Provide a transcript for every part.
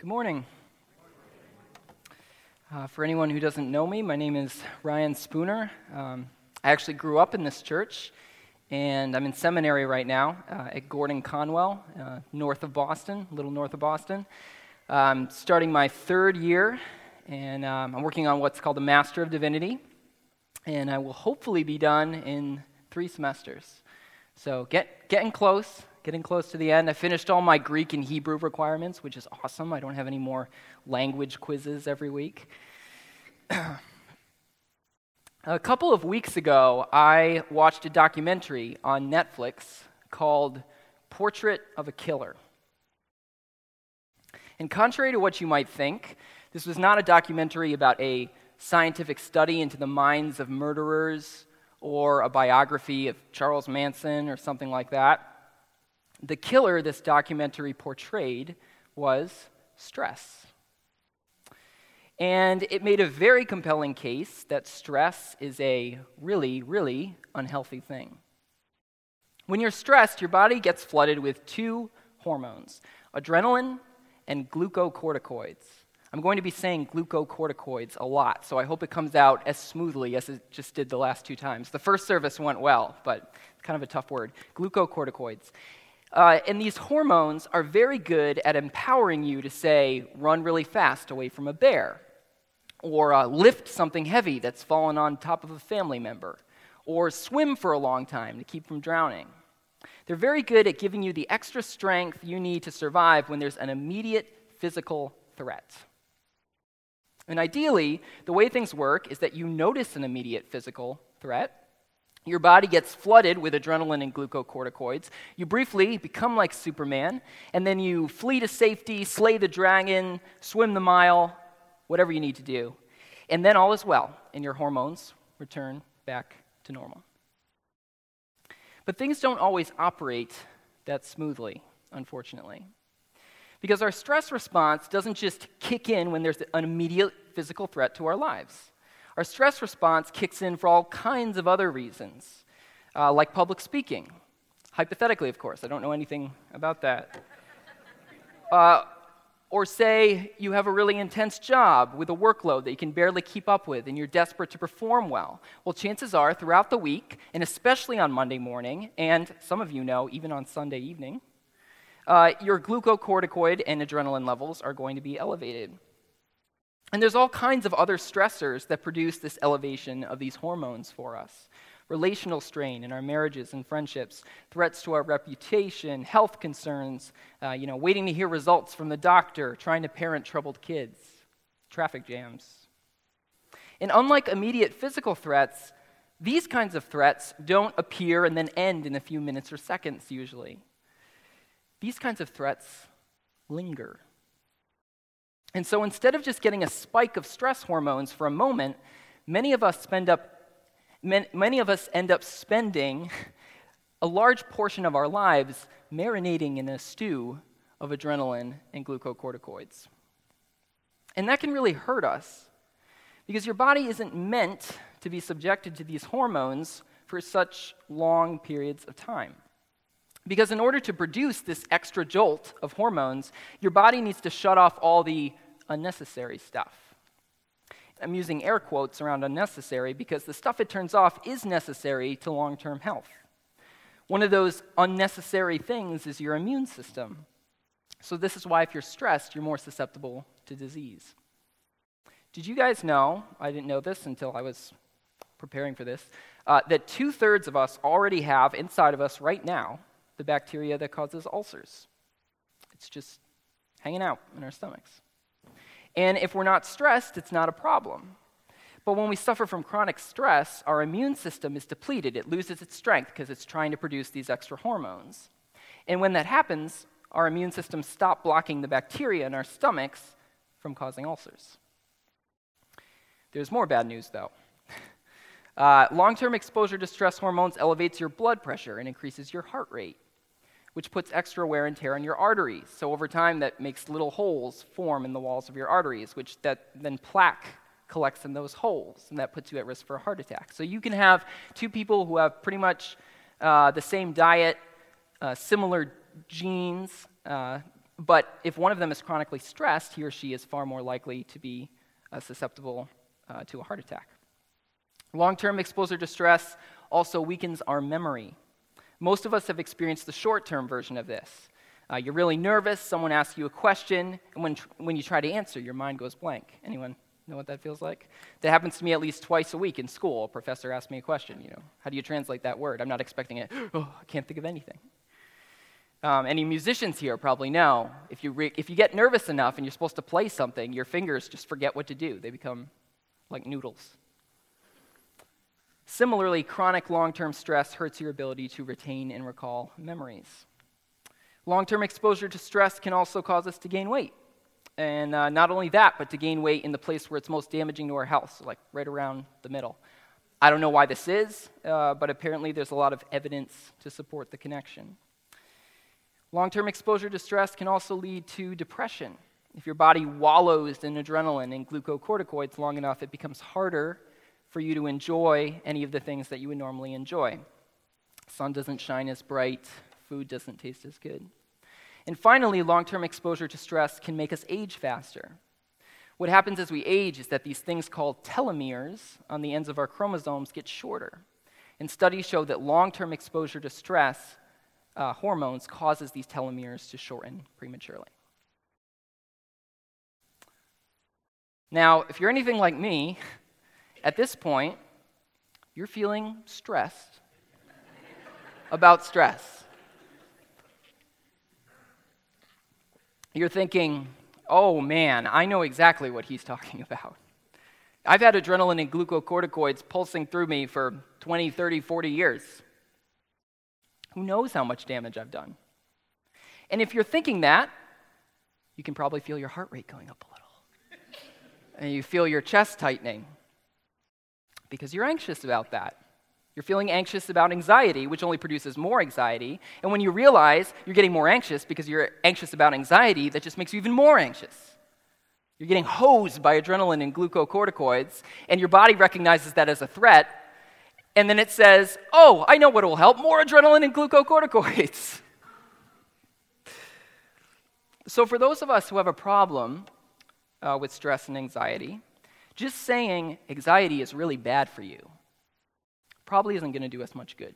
Good morning. Uh, for anyone who doesn't know me, my name is Ryan Spooner. Um, I actually grew up in this church, and I'm in seminary right now uh, at Gordon Conwell, uh, north of Boston, a little north of Boston. I'm starting my third year, and um, I'm working on what's called a Master of Divinity, and I will hopefully be done in three semesters. So get, getting close getting close to the end. I finished all my Greek and Hebrew requirements, which is awesome. I don't have any more language quizzes every week. a couple of weeks ago, I watched a documentary on Netflix called Portrait of a Killer. And contrary to what you might think, this was not a documentary about a scientific study into the minds of murderers or a biography of Charles Manson or something like that. The killer this documentary portrayed was stress. And it made a very compelling case that stress is a really, really unhealthy thing. When you're stressed, your body gets flooded with two hormones adrenaline and glucocorticoids. I'm going to be saying glucocorticoids a lot, so I hope it comes out as smoothly as it just did the last two times. The first service went well, but it's kind of a tough word. Glucocorticoids. Uh, and these hormones are very good at empowering you to say, run really fast away from a bear, or uh, lift something heavy that's fallen on top of a family member, or swim for a long time to keep from drowning. They're very good at giving you the extra strength you need to survive when there's an immediate physical threat. And ideally, the way things work is that you notice an immediate physical threat, your body gets flooded with adrenaline and glucocorticoids. You briefly become like Superman, and then you flee to safety, slay the dragon, swim the mile, whatever you need to do. And then all is well, and your hormones return back to normal. But things don't always operate that smoothly, unfortunately. Because our stress response doesn't just kick in when there's an immediate physical threat to our lives. Our stress response kicks in for all kinds of other reasons, uh, like public speaking. Hypothetically, of course, I don't know anything about that. Uh, or say you have a really intense job with a workload that you can barely keep up with and you're desperate to perform well. Well, chances are throughout the week, and especially on Monday morning, and some of you know, even on Sunday evening, uh, your glucocorticoid and adrenaline levels are going to be elevated. And there's all kinds of other stressors that produce this elevation of these hormones for us relational strain in our marriages and friendships, threats to our reputation, health concerns, uh, you know, waiting to hear results from the doctor, trying to parent troubled kids, traffic jams. And unlike immediate physical threats, these kinds of threats don't appear and then end in a few minutes or seconds usually. These kinds of threats linger. And so instead of just getting a spike of stress hormones for a moment, many of us spend up many of us end up spending a large portion of our lives marinating in a stew of adrenaline and glucocorticoids. And that can really hurt us because your body isn't meant to be subjected to these hormones for such long periods of time. Because in order to produce this extra jolt of hormones, your body needs to shut off all the unnecessary stuff. I'm using air quotes around unnecessary because the stuff it turns off is necessary to long term health. One of those unnecessary things is your immune system. So, this is why if you're stressed, you're more susceptible to disease. Did you guys know? I didn't know this until I was preparing for this uh, that two thirds of us already have inside of us right now the bacteria that causes ulcers. It's just hanging out in our stomachs. And if we're not stressed, it's not a problem. But when we suffer from chronic stress, our immune system is depleted. It loses its strength because it's trying to produce these extra hormones. And when that happens, our immune system stops blocking the bacteria in our stomachs from causing ulcers. There's more bad news, though. Uh, Long term exposure to stress hormones elevates your blood pressure and increases your heart rate, which puts extra wear and tear on your arteries. So over time, that makes little holes form in the walls of your arteries, which that then plaque collects in those holes, and that puts you at risk for a heart attack. So you can have two people who have pretty much uh, the same diet, uh, similar genes, uh, But if one of them is chronically stressed, he or she is far more likely to be uh, susceptible uh, to a heart attack. Long term exposure to stress also weakens our memory. Most of us have experienced the short term version of this. Uh, you're really nervous, someone asks you a question, and when, when you try to answer, your mind goes blank. Anyone know what that feels like? That happens to me at least twice a week in school. A professor asks me a question, you know, how do you translate that word? I'm not expecting it, oh, I can't think of anything. Um, any musicians here probably know if you, re- if you get nervous enough and you're supposed to play something, your fingers just forget what to do. They become like noodles. Similarly, chronic long term stress hurts your ability to retain and recall memories. Long term exposure to stress can also cause us to gain weight. And uh, not only that, but to gain weight in the place where it's most damaging to our health, so like right around the middle. I don't know why this is, uh, but apparently there's a lot of evidence to support the connection. Long term exposure to stress can also lead to depression. If your body wallows in adrenaline and glucocorticoids long enough, it becomes harder for you to enjoy any of the things that you would normally enjoy. Sun doesn't shine as bright, food doesn't taste as good. And finally, long term exposure to stress can make us age faster. What happens as we age is that these things called telomeres on the ends of our chromosomes get shorter. And studies show that long term exposure to stress uh, hormones causes these telomeres to shorten prematurely. Now, if you're anything like me, at this point, you're feeling stressed about stress. You're thinking, oh man, I know exactly what he's talking about. I've had adrenaline and glucocorticoids pulsing through me for 20, 30, 40 years. Who knows how much damage I've done? And if you're thinking that, you can probably feel your heart rate going up a little. and you feel your chest tightening because you're anxious about that. You're feeling anxious about anxiety, which only produces more anxiety. And when you realize you're getting more anxious because you're anxious about anxiety, that just makes you even more anxious. You're getting hosed by adrenaline and glucocorticoids, and your body recognizes that as a threat, and then it says, Oh, I know what will help more adrenaline and glucocorticoids. so, for those of us who have a problem uh, with stress and anxiety, just saying anxiety is really bad for you probably isn't going to do us much good.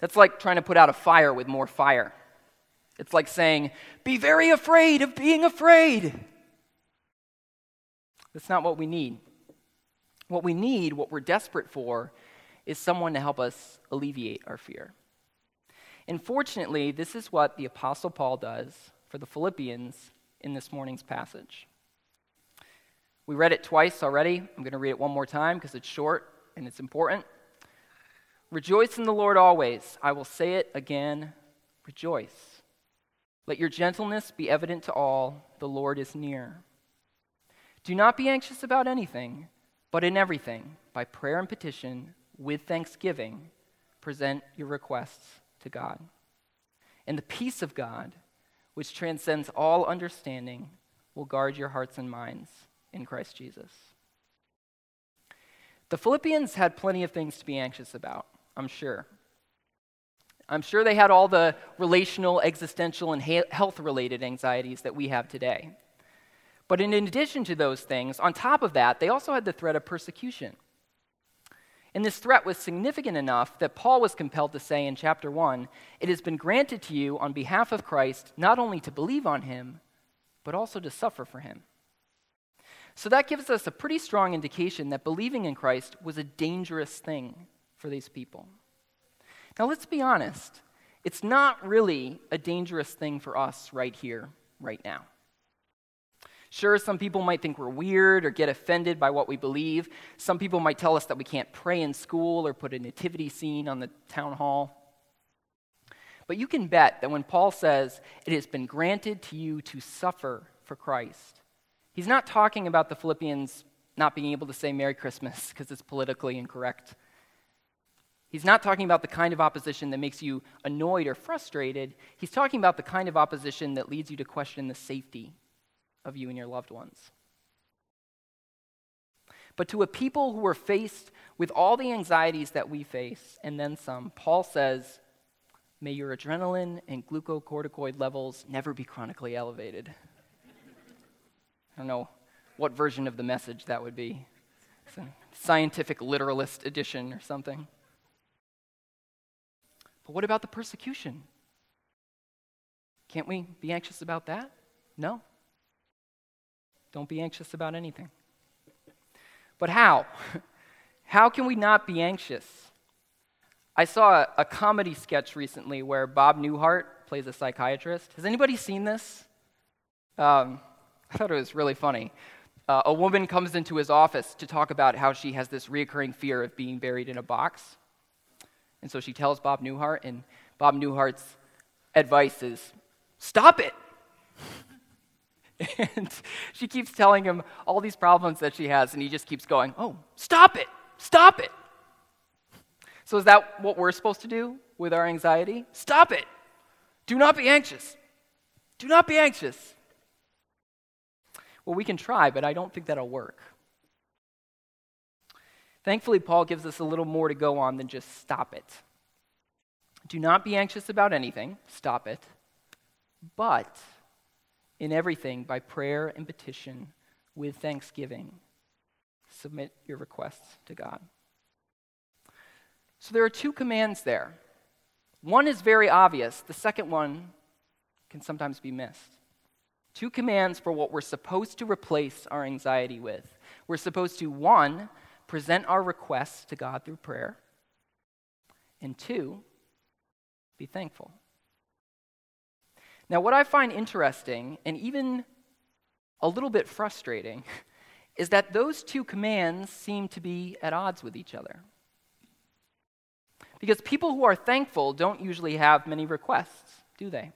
That's like trying to put out a fire with more fire. It's like saying, Be very afraid of being afraid. That's not what we need. What we need, what we're desperate for, is someone to help us alleviate our fear. And fortunately, this is what the Apostle Paul does for the Philippians in this morning's passage. We read it twice already. I'm going to read it one more time because it's short and it's important. Rejoice in the Lord always. I will say it again rejoice. Let your gentleness be evident to all. The Lord is near. Do not be anxious about anything but in everything, by prayer and petition, with thanksgiving, present your requests to God. And the peace of God, which transcends all understanding, will guard your hearts and minds in Christ Jesus. The Philippians had plenty of things to be anxious about, I'm sure. I'm sure they had all the relational, existential, and health related anxieties that we have today. But in addition to those things, on top of that, they also had the threat of persecution. And this threat was significant enough that Paul was compelled to say in chapter 1 It has been granted to you on behalf of Christ not only to believe on him, but also to suffer for him. So that gives us a pretty strong indication that believing in Christ was a dangerous thing for these people. Now, let's be honest. It's not really a dangerous thing for us right here, right now. Sure, some people might think we're weird or get offended by what we believe. Some people might tell us that we can't pray in school or put a nativity scene on the town hall. But you can bet that when Paul says, It has been granted to you to suffer for Christ, he's not talking about the Philippians not being able to say Merry Christmas because it's politically incorrect. He's not talking about the kind of opposition that makes you annoyed or frustrated. He's talking about the kind of opposition that leads you to question the safety of you and your loved ones. But to a people who are faced with all the anxieties that we face, and then some, Paul says, May your adrenaline and glucocorticoid levels never be chronically elevated. Don't know what version of the message that would be. It's a scientific literalist edition or something. But what about the persecution? Can't we be anxious about that? No. Don't be anxious about anything. But how? How can we not be anxious? I saw a, a, comedy sketch recently where Bob Newhart plays a psychiatrist. Has anybody seen this? Um, I thought it was really funny. Uh, a woman comes into his office to talk about how she has this reoccurring fear of being buried in a box. And so she tells Bob Newhart, and Bob Newhart's advice is stop it. and she keeps telling him all these problems that she has, and he just keeps going, oh, stop it, stop it. So, is that what we're supposed to do with our anxiety? Stop it. Do not be anxious. Do not be anxious. Well, we can try, but I don't think that'll work. Thankfully, Paul gives us a little more to go on than just stop it. Do not be anxious about anything, stop it, but in everything, by prayer and petition, with thanksgiving, submit your requests to God. So there are two commands there. One is very obvious, the second one can sometimes be missed. Two commands for what we're supposed to replace our anxiety with. We're supposed to, one, present our requests to God through prayer, and two, be thankful. Now, what I find interesting and even a little bit frustrating is that those two commands seem to be at odds with each other. Because people who are thankful don't usually have many requests, do they?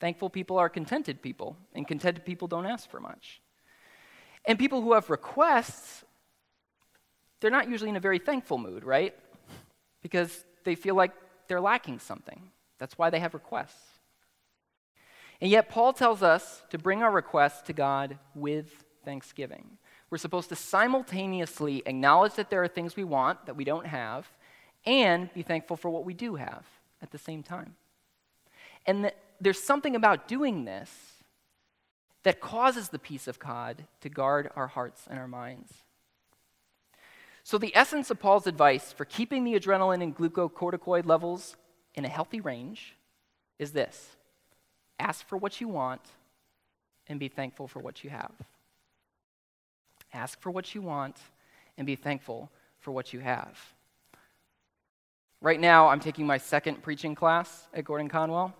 Thankful people are contented people, and contented people don't ask for much. And people who have requests, they're not usually in a very thankful mood, right? Because they feel like they're lacking something. That's why they have requests. And yet, Paul tells us to bring our requests to God with thanksgiving. We're supposed to simultaneously acknowledge that there are things we want that we don't have and be thankful for what we do have at the same time. And there's something about doing this that causes the peace of God to guard our hearts and our minds. So, the essence of Paul's advice for keeping the adrenaline and glucocorticoid levels in a healthy range is this ask for what you want and be thankful for what you have. Ask for what you want and be thankful for what you have. Right now, I'm taking my second preaching class at Gordon Conwell.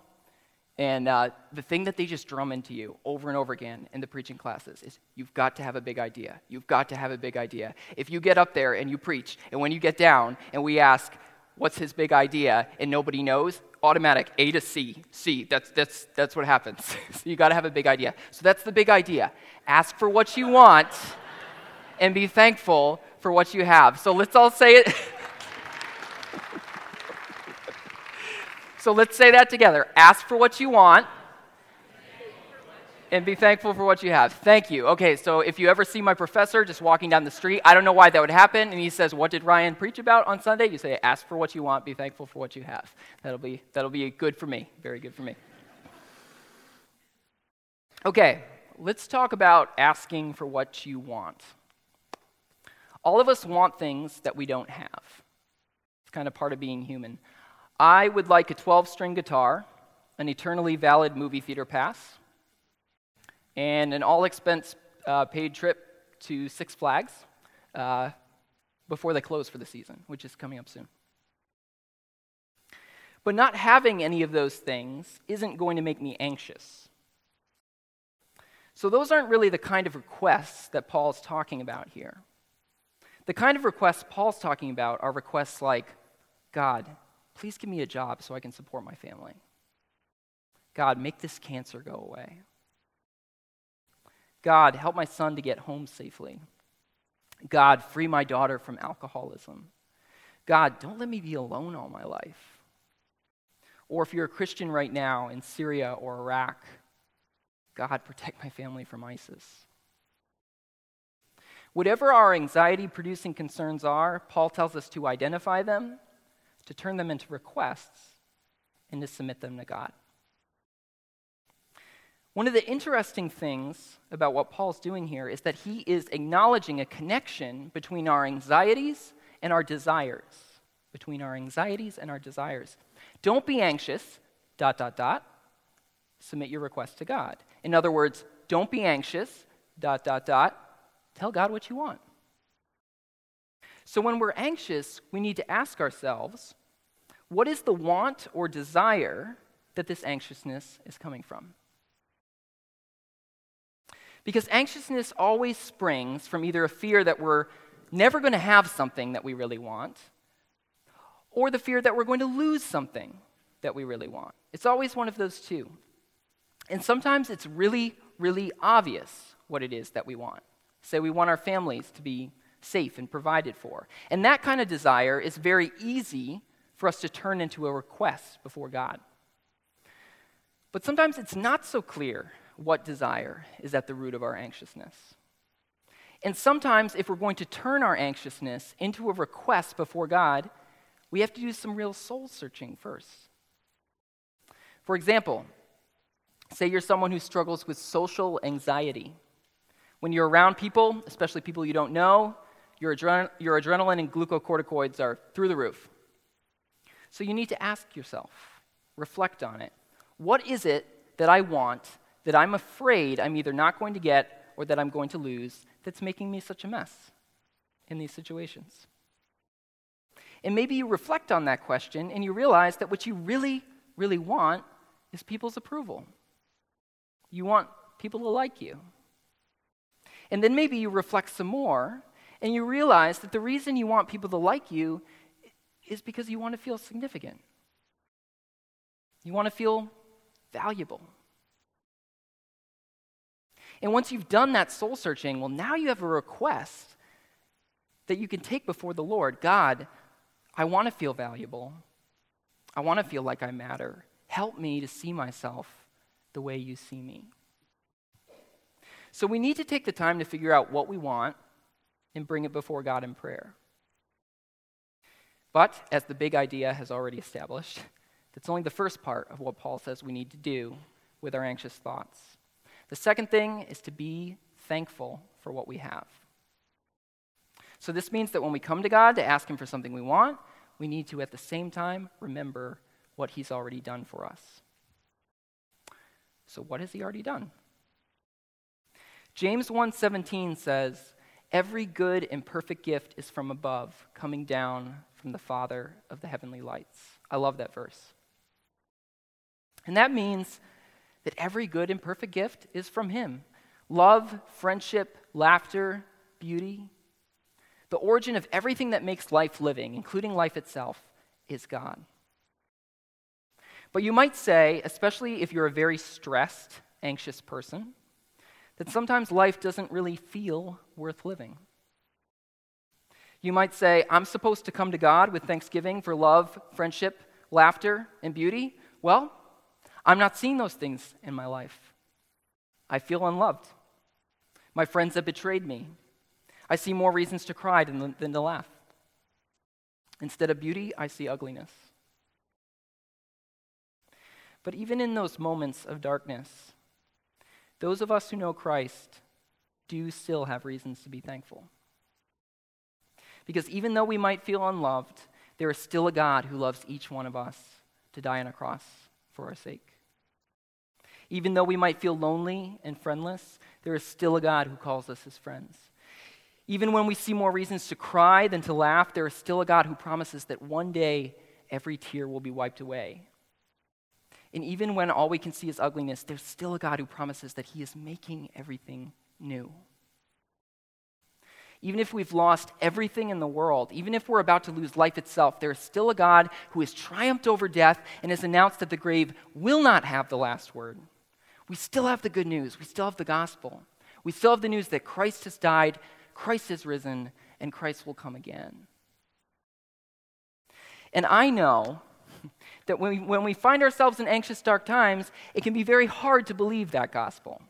And uh, the thing that they just drum into you over and over again in the preaching classes is you've got to have a big idea. You've got to have a big idea. If you get up there and you preach, and when you get down and we ask, what's his big idea, and nobody knows, automatic A to C. C, that's, that's, that's what happens. so you got to have a big idea. So that's the big idea. Ask for what you want and be thankful for what you have. So let's all say it. So let's say that together. Ask for what you want and be thankful for what you have. Thank you. Okay, so if you ever see my professor just walking down the street, I don't know why that would happen, and he says, What did Ryan preach about on Sunday? You say, Ask for what you want, be thankful for what you have. That'll be, that'll be good for me. Very good for me. Okay, let's talk about asking for what you want. All of us want things that we don't have. It's kind of part of being human. I would like a 12 string guitar, an eternally valid movie theater pass, and an all expense uh, paid trip to Six Flags uh, before they close for the season, which is coming up soon. But not having any of those things isn't going to make me anxious. So, those aren't really the kind of requests that Paul's talking about here. The kind of requests Paul's talking about are requests like God, Please give me a job so I can support my family. God, make this cancer go away. God, help my son to get home safely. God, free my daughter from alcoholism. God, don't let me be alone all my life. Or if you're a Christian right now in Syria or Iraq, God, protect my family from ISIS. Whatever our anxiety producing concerns are, Paul tells us to identify them to turn them into requests, and to submit them to God. One of the interesting things about what Paul's doing here is that he is acknowledging a connection between our anxieties and our desires. Between our anxieties and our desires. Don't be anxious, dot, dot, dot. Submit your request to God. In other words, don't be anxious, dot, dot, dot. Tell God what you want. So when we're anxious, we need to ask ourselves what is the want or desire that this anxiousness is coming from? Because anxiousness always springs from either a fear that we're never going to have something that we really want, or the fear that we're going to lose something that we really want. It's always one of those two. And sometimes it's really, really obvious what it is that we want. Say we want our families to be safe and provided for. And that kind of desire is very easy for us to turn into a request before God. But sometimes it's not so clear what desire is at the root of our anxiousness. And sometimes, if we're going to turn our anxiousness into a request before God, we have to do some real soul searching first. For example, say you're someone who struggles with social anxiety. When you're around people, especially people you don't know, your, your adrenaline and glucocorticoids are through the roof. So you need to ask yourself, reflect on it. What is it that I want that I'm afraid I'm either not going to get or that I'm going to lose that's making me such a mess in these situations? And maybe you reflect on that question and you realize that what you really, really want is people's approval. You want people to like you. And then maybe you reflect some more and you realize that the reason you want people to like you is because you want to feel significant. You want to feel valuable. And once you've done that soul searching, well, now you have a request that you can take before the Lord God, I want to feel valuable. I want to feel like I matter. Help me to see myself the way you see me. So we need to take the time to figure out what we want and bring it before God in prayer. But, as the big idea has already established, that's only the first part of what Paul says we need to do with our anxious thoughts. The second thing is to be thankful for what we have. So, this means that when we come to God to ask Him for something we want, we need to at the same time remember what He's already done for us. So, what has He already done? James 1:17 says, Every good and perfect gift is from above, coming down from the Father of the heavenly lights. I love that verse. And that means that every good and perfect gift is from Him love, friendship, laughter, beauty. The origin of everything that makes life living, including life itself, is God. But you might say, especially if you're a very stressed, anxious person, that sometimes life doesn't really feel worth living. You might say, I'm supposed to come to God with thanksgiving for love, friendship, laughter, and beauty. Well, I'm not seeing those things in my life. I feel unloved. My friends have betrayed me. I see more reasons to cry than, than to laugh. Instead of beauty, I see ugliness. But even in those moments of darkness, those of us who know Christ do still have reasons to be thankful. Because even though we might feel unloved, there is still a God who loves each one of us to die on a cross for our sake. Even though we might feel lonely and friendless, there is still a God who calls us his friends. Even when we see more reasons to cry than to laugh, there is still a God who promises that one day every tear will be wiped away and even when all we can see is ugliness, there's still a God who promises that He is making everything new. Even if we've lost everything in the world, even if we're about to lose life itself, there is still a God who has triumphed over death and has announced that the grave will not have the last word. We still have the good news. We still have the gospel. We still have the news that Christ has died, Christ has risen, and Christ will come again. And I know that when we, when we find ourselves in anxious, dark times, it can be very hard to believe that gospel.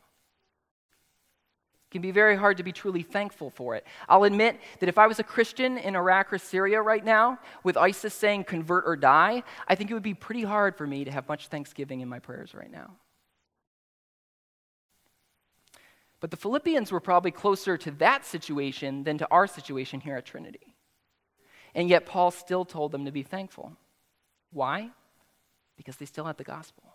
Can be very hard to be truly thankful for it. I'll admit that if I was a Christian in Iraq or Syria right now, with ISIS saying convert or die, I think it would be pretty hard for me to have much thanksgiving in my prayers right now. But the Philippians were probably closer to that situation than to our situation here at Trinity. And yet, Paul still told them to be thankful. Why? Because they still had the gospel.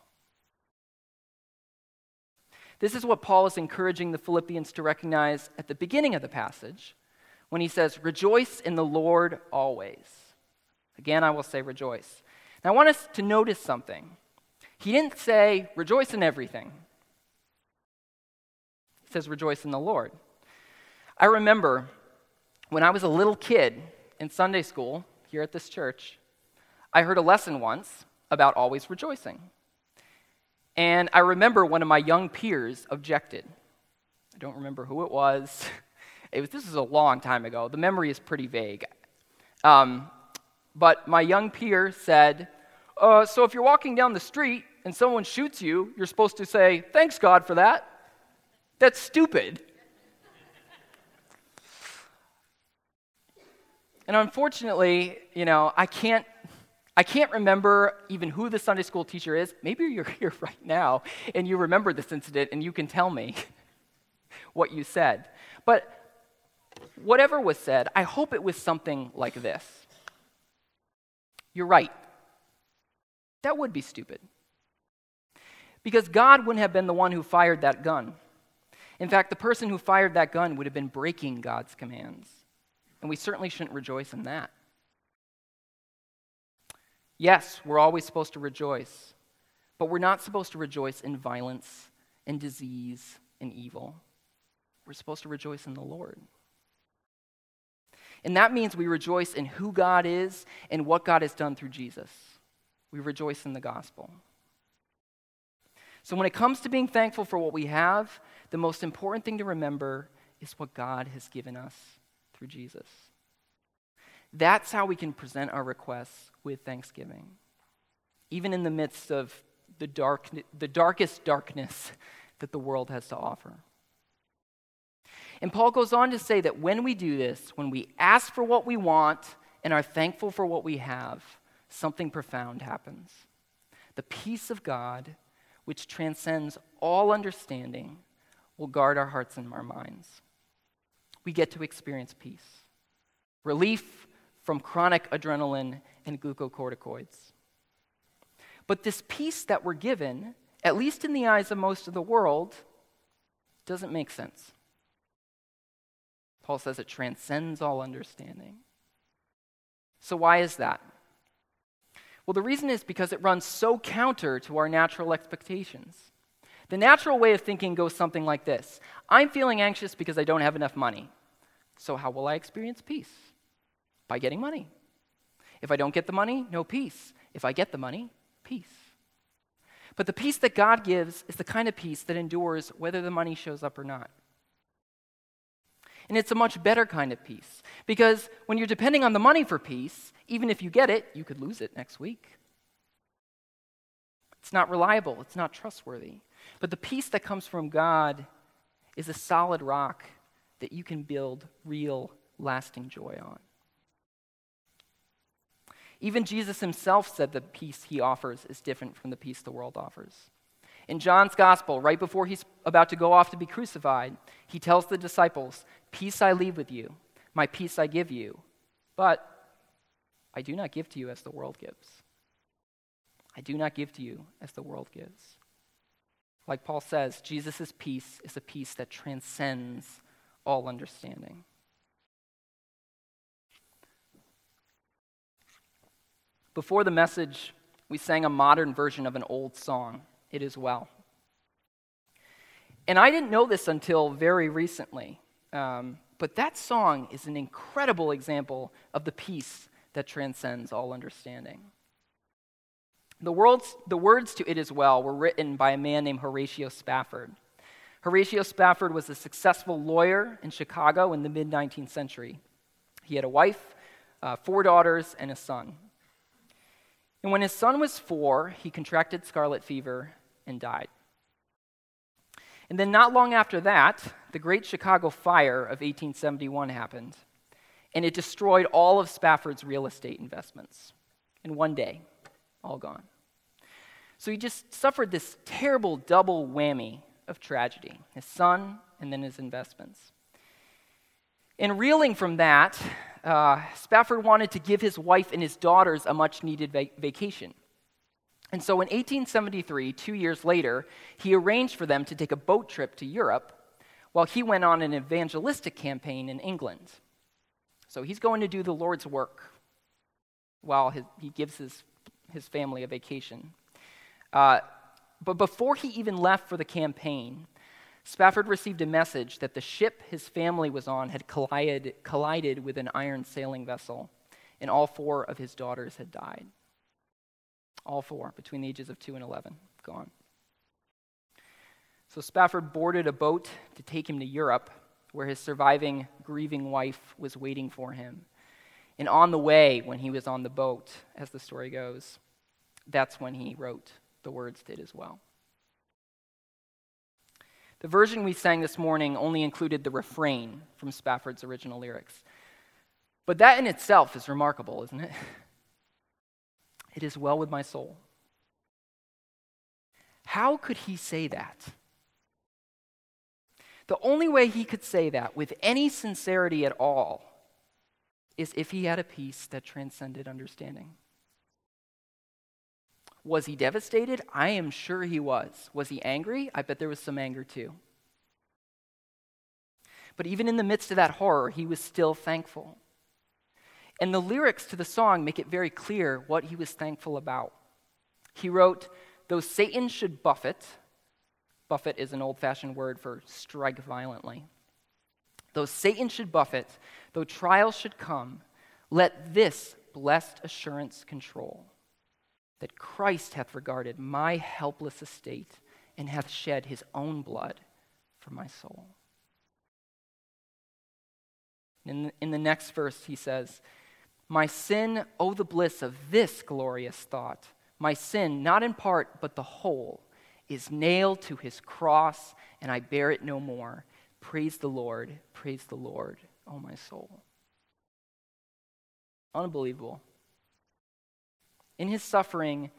This is what Paul is encouraging the Philippians to recognize at the beginning of the passage when he says, Rejoice in the Lord always. Again, I will say rejoice. Now, I want us to notice something. He didn't say, Rejoice in everything. He says, Rejoice in the Lord. I remember when I was a little kid in Sunday school here at this church, I heard a lesson once about always rejoicing. And I remember one of my young peers objected. I don't remember who it was. It was this was a long time ago. The memory is pretty vague. Um, but my young peer said, uh, So if you're walking down the street and someone shoots you, you're supposed to say, Thanks, God, for that. That's stupid. And unfortunately, you know, I can't I can't remember even who the Sunday school teacher is. Maybe you're here right now and you remember this incident and you can tell me what you said. But whatever was said, I hope it was something like this You're right. That would be stupid. Because God wouldn't have been the one who fired that gun. In fact, the person who fired that gun would have been breaking God's commands. And we certainly shouldn't rejoice in that. Yes, we're always supposed to rejoice, but we're not supposed to rejoice in violence and disease and evil. We're supposed to rejoice in the Lord. And that means we rejoice in who God is and what God has done through Jesus. We rejoice in the gospel. So, when it comes to being thankful for what we have, the most important thing to remember is what God has given us through Jesus. That's how we can present our requests with thanksgiving, even in the midst of the, dark, the darkest darkness that the world has to offer. And Paul goes on to say that when we do this, when we ask for what we want and are thankful for what we have, something profound happens. The peace of God, which transcends all understanding, will guard our hearts and our minds. We get to experience peace, relief from chronic adrenaline and glucocorticoids. But this peace that we're given, at least in the eyes of most of the world, doesn't make sense. Paul says it transcends all understanding. So, why is that? Well, the reason is because it runs so counter to our natural expectations. The natural way of thinking goes something like this I'm feeling anxious because I don't have enough money. So, how will I experience peace? By getting money. If I don't get the money, no peace. If I get the money, peace. But the peace that God gives is the kind of peace that endures whether the money shows up or not. And it's a much better kind of peace because when you're depending on the money for peace, even if you get it, you could lose it next week. It's not reliable, it's not trustworthy. But the peace that comes from God is a solid rock that you can build real, lasting joy on. Even Jesus himself said the peace he offers is different from the peace the world offers. In John's gospel, right before he's about to go off to be crucified, he tells the disciples, Peace I leave with you, my peace I give you, but I do not give to you as the world gives. I do not give to you as the world gives. Like Paul says, Jesus' peace is a peace that transcends all understanding. Before the message, we sang a modern version of an old song, It Is Well. And I didn't know this until very recently, um, but that song is an incredible example of the peace that transcends all understanding. The, world's, the words to It Is Well were written by a man named Horatio Spafford. Horatio Spafford was a successful lawyer in Chicago in the mid 19th century. He had a wife, uh, four daughters, and a son. And when his son was four, he contracted scarlet fever and died. And then, not long after that, the Great Chicago Fire of 1871 happened, and it destroyed all of Spafford's real estate investments in one day, all gone. So he just suffered this terrible double whammy of tragedy his son and then his investments. In reeling from that, uh, Spafford wanted to give his wife and his daughters a much needed va- vacation. And so in 1873, two years later, he arranged for them to take a boat trip to Europe while he went on an evangelistic campaign in England. So he's going to do the Lord's work while his, he gives his, his family a vacation. Uh, but before he even left for the campaign, Spafford received a message that the ship his family was on had collided, collided with an iron sailing vessel, and all four of his daughters had died. All four, between the ages of 2 and 11, gone. So Spafford boarded a boat to take him to Europe, where his surviving, grieving wife was waiting for him. And on the way, when he was on the boat, as the story goes, that's when he wrote the words It Is Well. The version we sang this morning only included the refrain from Spafford's original lyrics. But that in itself is remarkable, isn't it? It is well with my soul. How could he say that? The only way he could say that with any sincerity at all is if he had a peace that transcended understanding. Was he devastated? I am sure he was. Was he angry? I bet there was some anger too. But even in the midst of that horror, he was still thankful. And the lyrics to the song make it very clear what he was thankful about. He wrote, Though Satan should buffet, buffet is an old fashioned word for strike violently. Though Satan should buffet, though trials should come, let this blessed assurance control that Christ hath regarded my helpless estate and hath shed his own blood for my soul. In the, in the next verse, he says, My sin, oh, the bliss of this glorious thought. My sin, not in part, but the whole, is nailed to his cross, and I bear it no more. Praise the Lord, praise the Lord, oh, my soul. Unbelievable. In his suffering,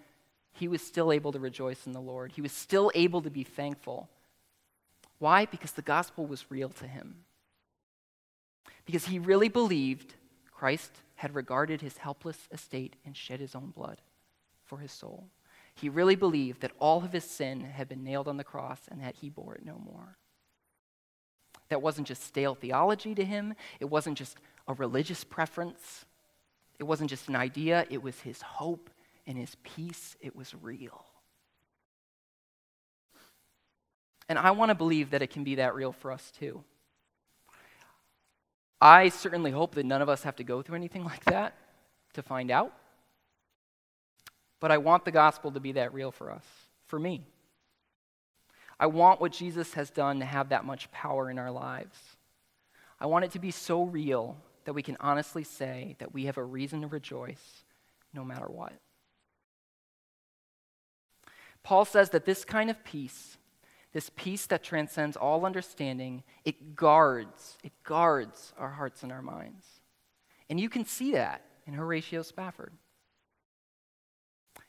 he was still able to rejoice in the Lord. He was still able to be thankful. Why? Because the gospel was real to him. Because he really believed Christ had regarded his helpless estate and shed his own blood for his soul. He really believed that all of his sin had been nailed on the cross and that he bore it no more. That wasn't just stale theology to him, it wasn't just a religious preference. It wasn't just an idea, it was his hope and his peace. It was real. And I want to believe that it can be that real for us too. I certainly hope that none of us have to go through anything like that to find out. But I want the gospel to be that real for us, for me. I want what Jesus has done to have that much power in our lives. I want it to be so real that we can honestly say that we have a reason to rejoice no matter what. Paul says that this kind of peace, this peace that transcends all understanding, it guards, it guards our hearts and our minds. And you can see that in Horatio Spafford.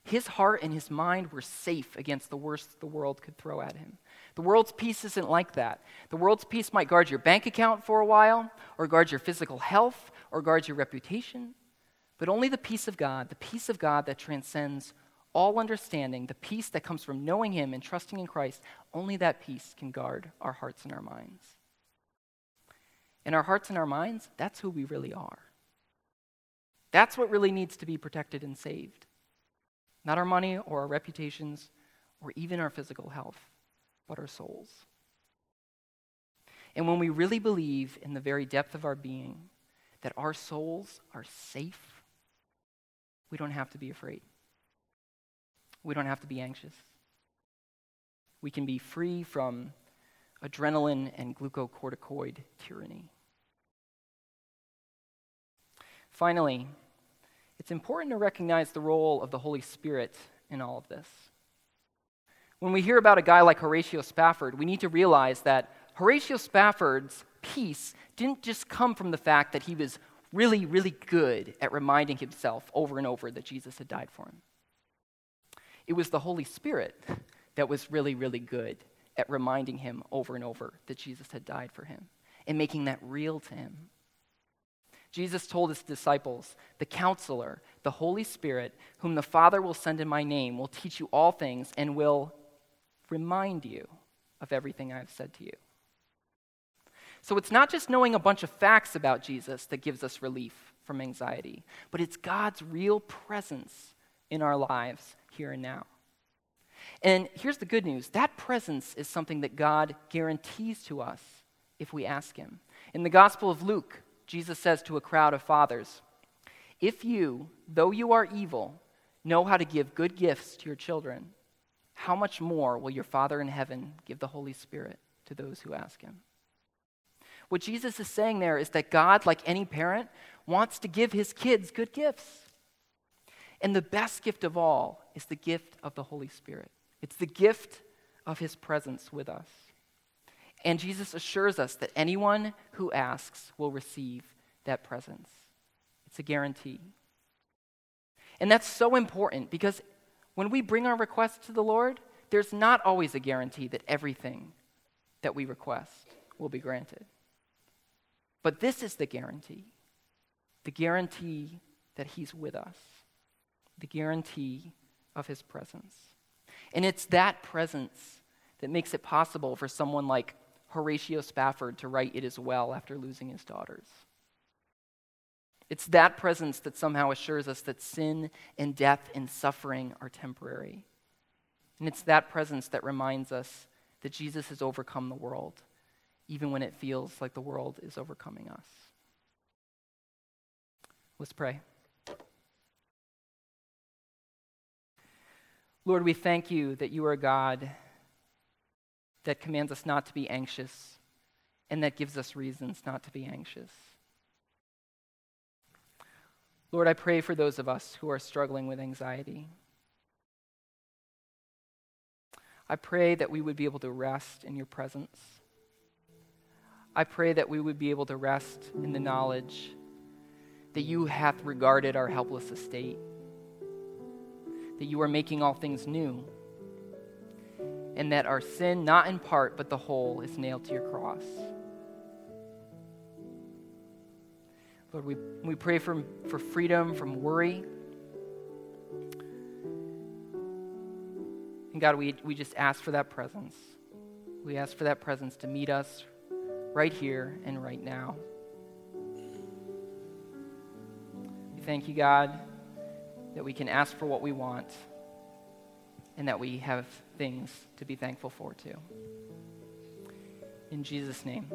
His heart and his mind were safe against the worst the world could throw at him. The world's peace isn't like that. The world's peace might guard your bank account for a while, or guard your physical health, or guard your reputation. But only the peace of God, the peace of God that transcends all understanding, the peace that comes from knowing Him and trusting in Christ, only that peace can guard our hearts and our minds. In our hearts and our minds, that's who we really are. That's what really needs to be protected and saved. Not our money or our reputations or even our physical health but our souls. And when we really believe in the very depth of our being that our souls are safe, we don't have to be afraid. We don't have to be anxious. We can be free from adrenaline and glucocorticoid tyranny. Finally, it's important to recognize the role of the Holy Spirit in all of this. When we hear about a guy like Horatio Spafford, we need to realize that Horatio Spafford's peace didn't just come from the fact that he was really, really good at reminding himself over and over that Jesus had died for him. It was the Holy Spirit that was really, really good at reminding him over and over that Jesus had died for him and making that real to him. Jesus told his disciples, The counselor, the Holy Spirit, whom the Father will send in my name, will teach you all things and will remind you of everything I have said to you. So it's not just knowing a bunch of facts about Jesus that gives us relief from anxiety, but it's God's real presence in our lives here and now. And here's the good news that presence is something that God guarantees to us if we ask Him. In the Gospel of Luke, Jesus says to a crowd of fathers, If you, though you are evil, know how to give good gifts to your children, how much more will your Father in heaven give the Holy Spirit to those who ask Him? What Jesus is saying there is that God, like any parent, wants to give his kids good gifts. And the best gift of all is the gift of the Holy Spirit. It's the gift of his presence with us. And Jesus assures us that anyone who asks will receive that presence. It's a guarantee. And that's so important because when we bring our requests to the Lord, there's not always a guarantee that everything that we request will be granted. But this is the guarantee the guarantee that He's with us, the guarantee of His presence. And it's that presence that makes it possible for someone like Horatio Spafford to write It Is Well after losing his daughters. It's that presence that somehow assures us that sin and death and suffering are temporary. And it's that presence that reminds us that Jesus has overcome the world, even when it feels like the world is overcoming us. Let's pray. Lord, we thank you that you are God that commands us not to be anxious and that gives us reasons not to be anxious. Lord, I pray for those of us who are struggling with anxiety. I pray that we would be able to rest in your presence. I pray that we would be able to rest in the knowledge that you hath regarded our helpless estate that you are making all things new, and that our sin, not in part, but the whole, is nailed to your cross. Lord, we, we pray for, for freedom from worry. And God, we, we just ask for that presence. We ask for that presence to meet us right here and right now. We thank you, God that we can ask for what we want, and that we have things to be thankful for too. In Jesus' name.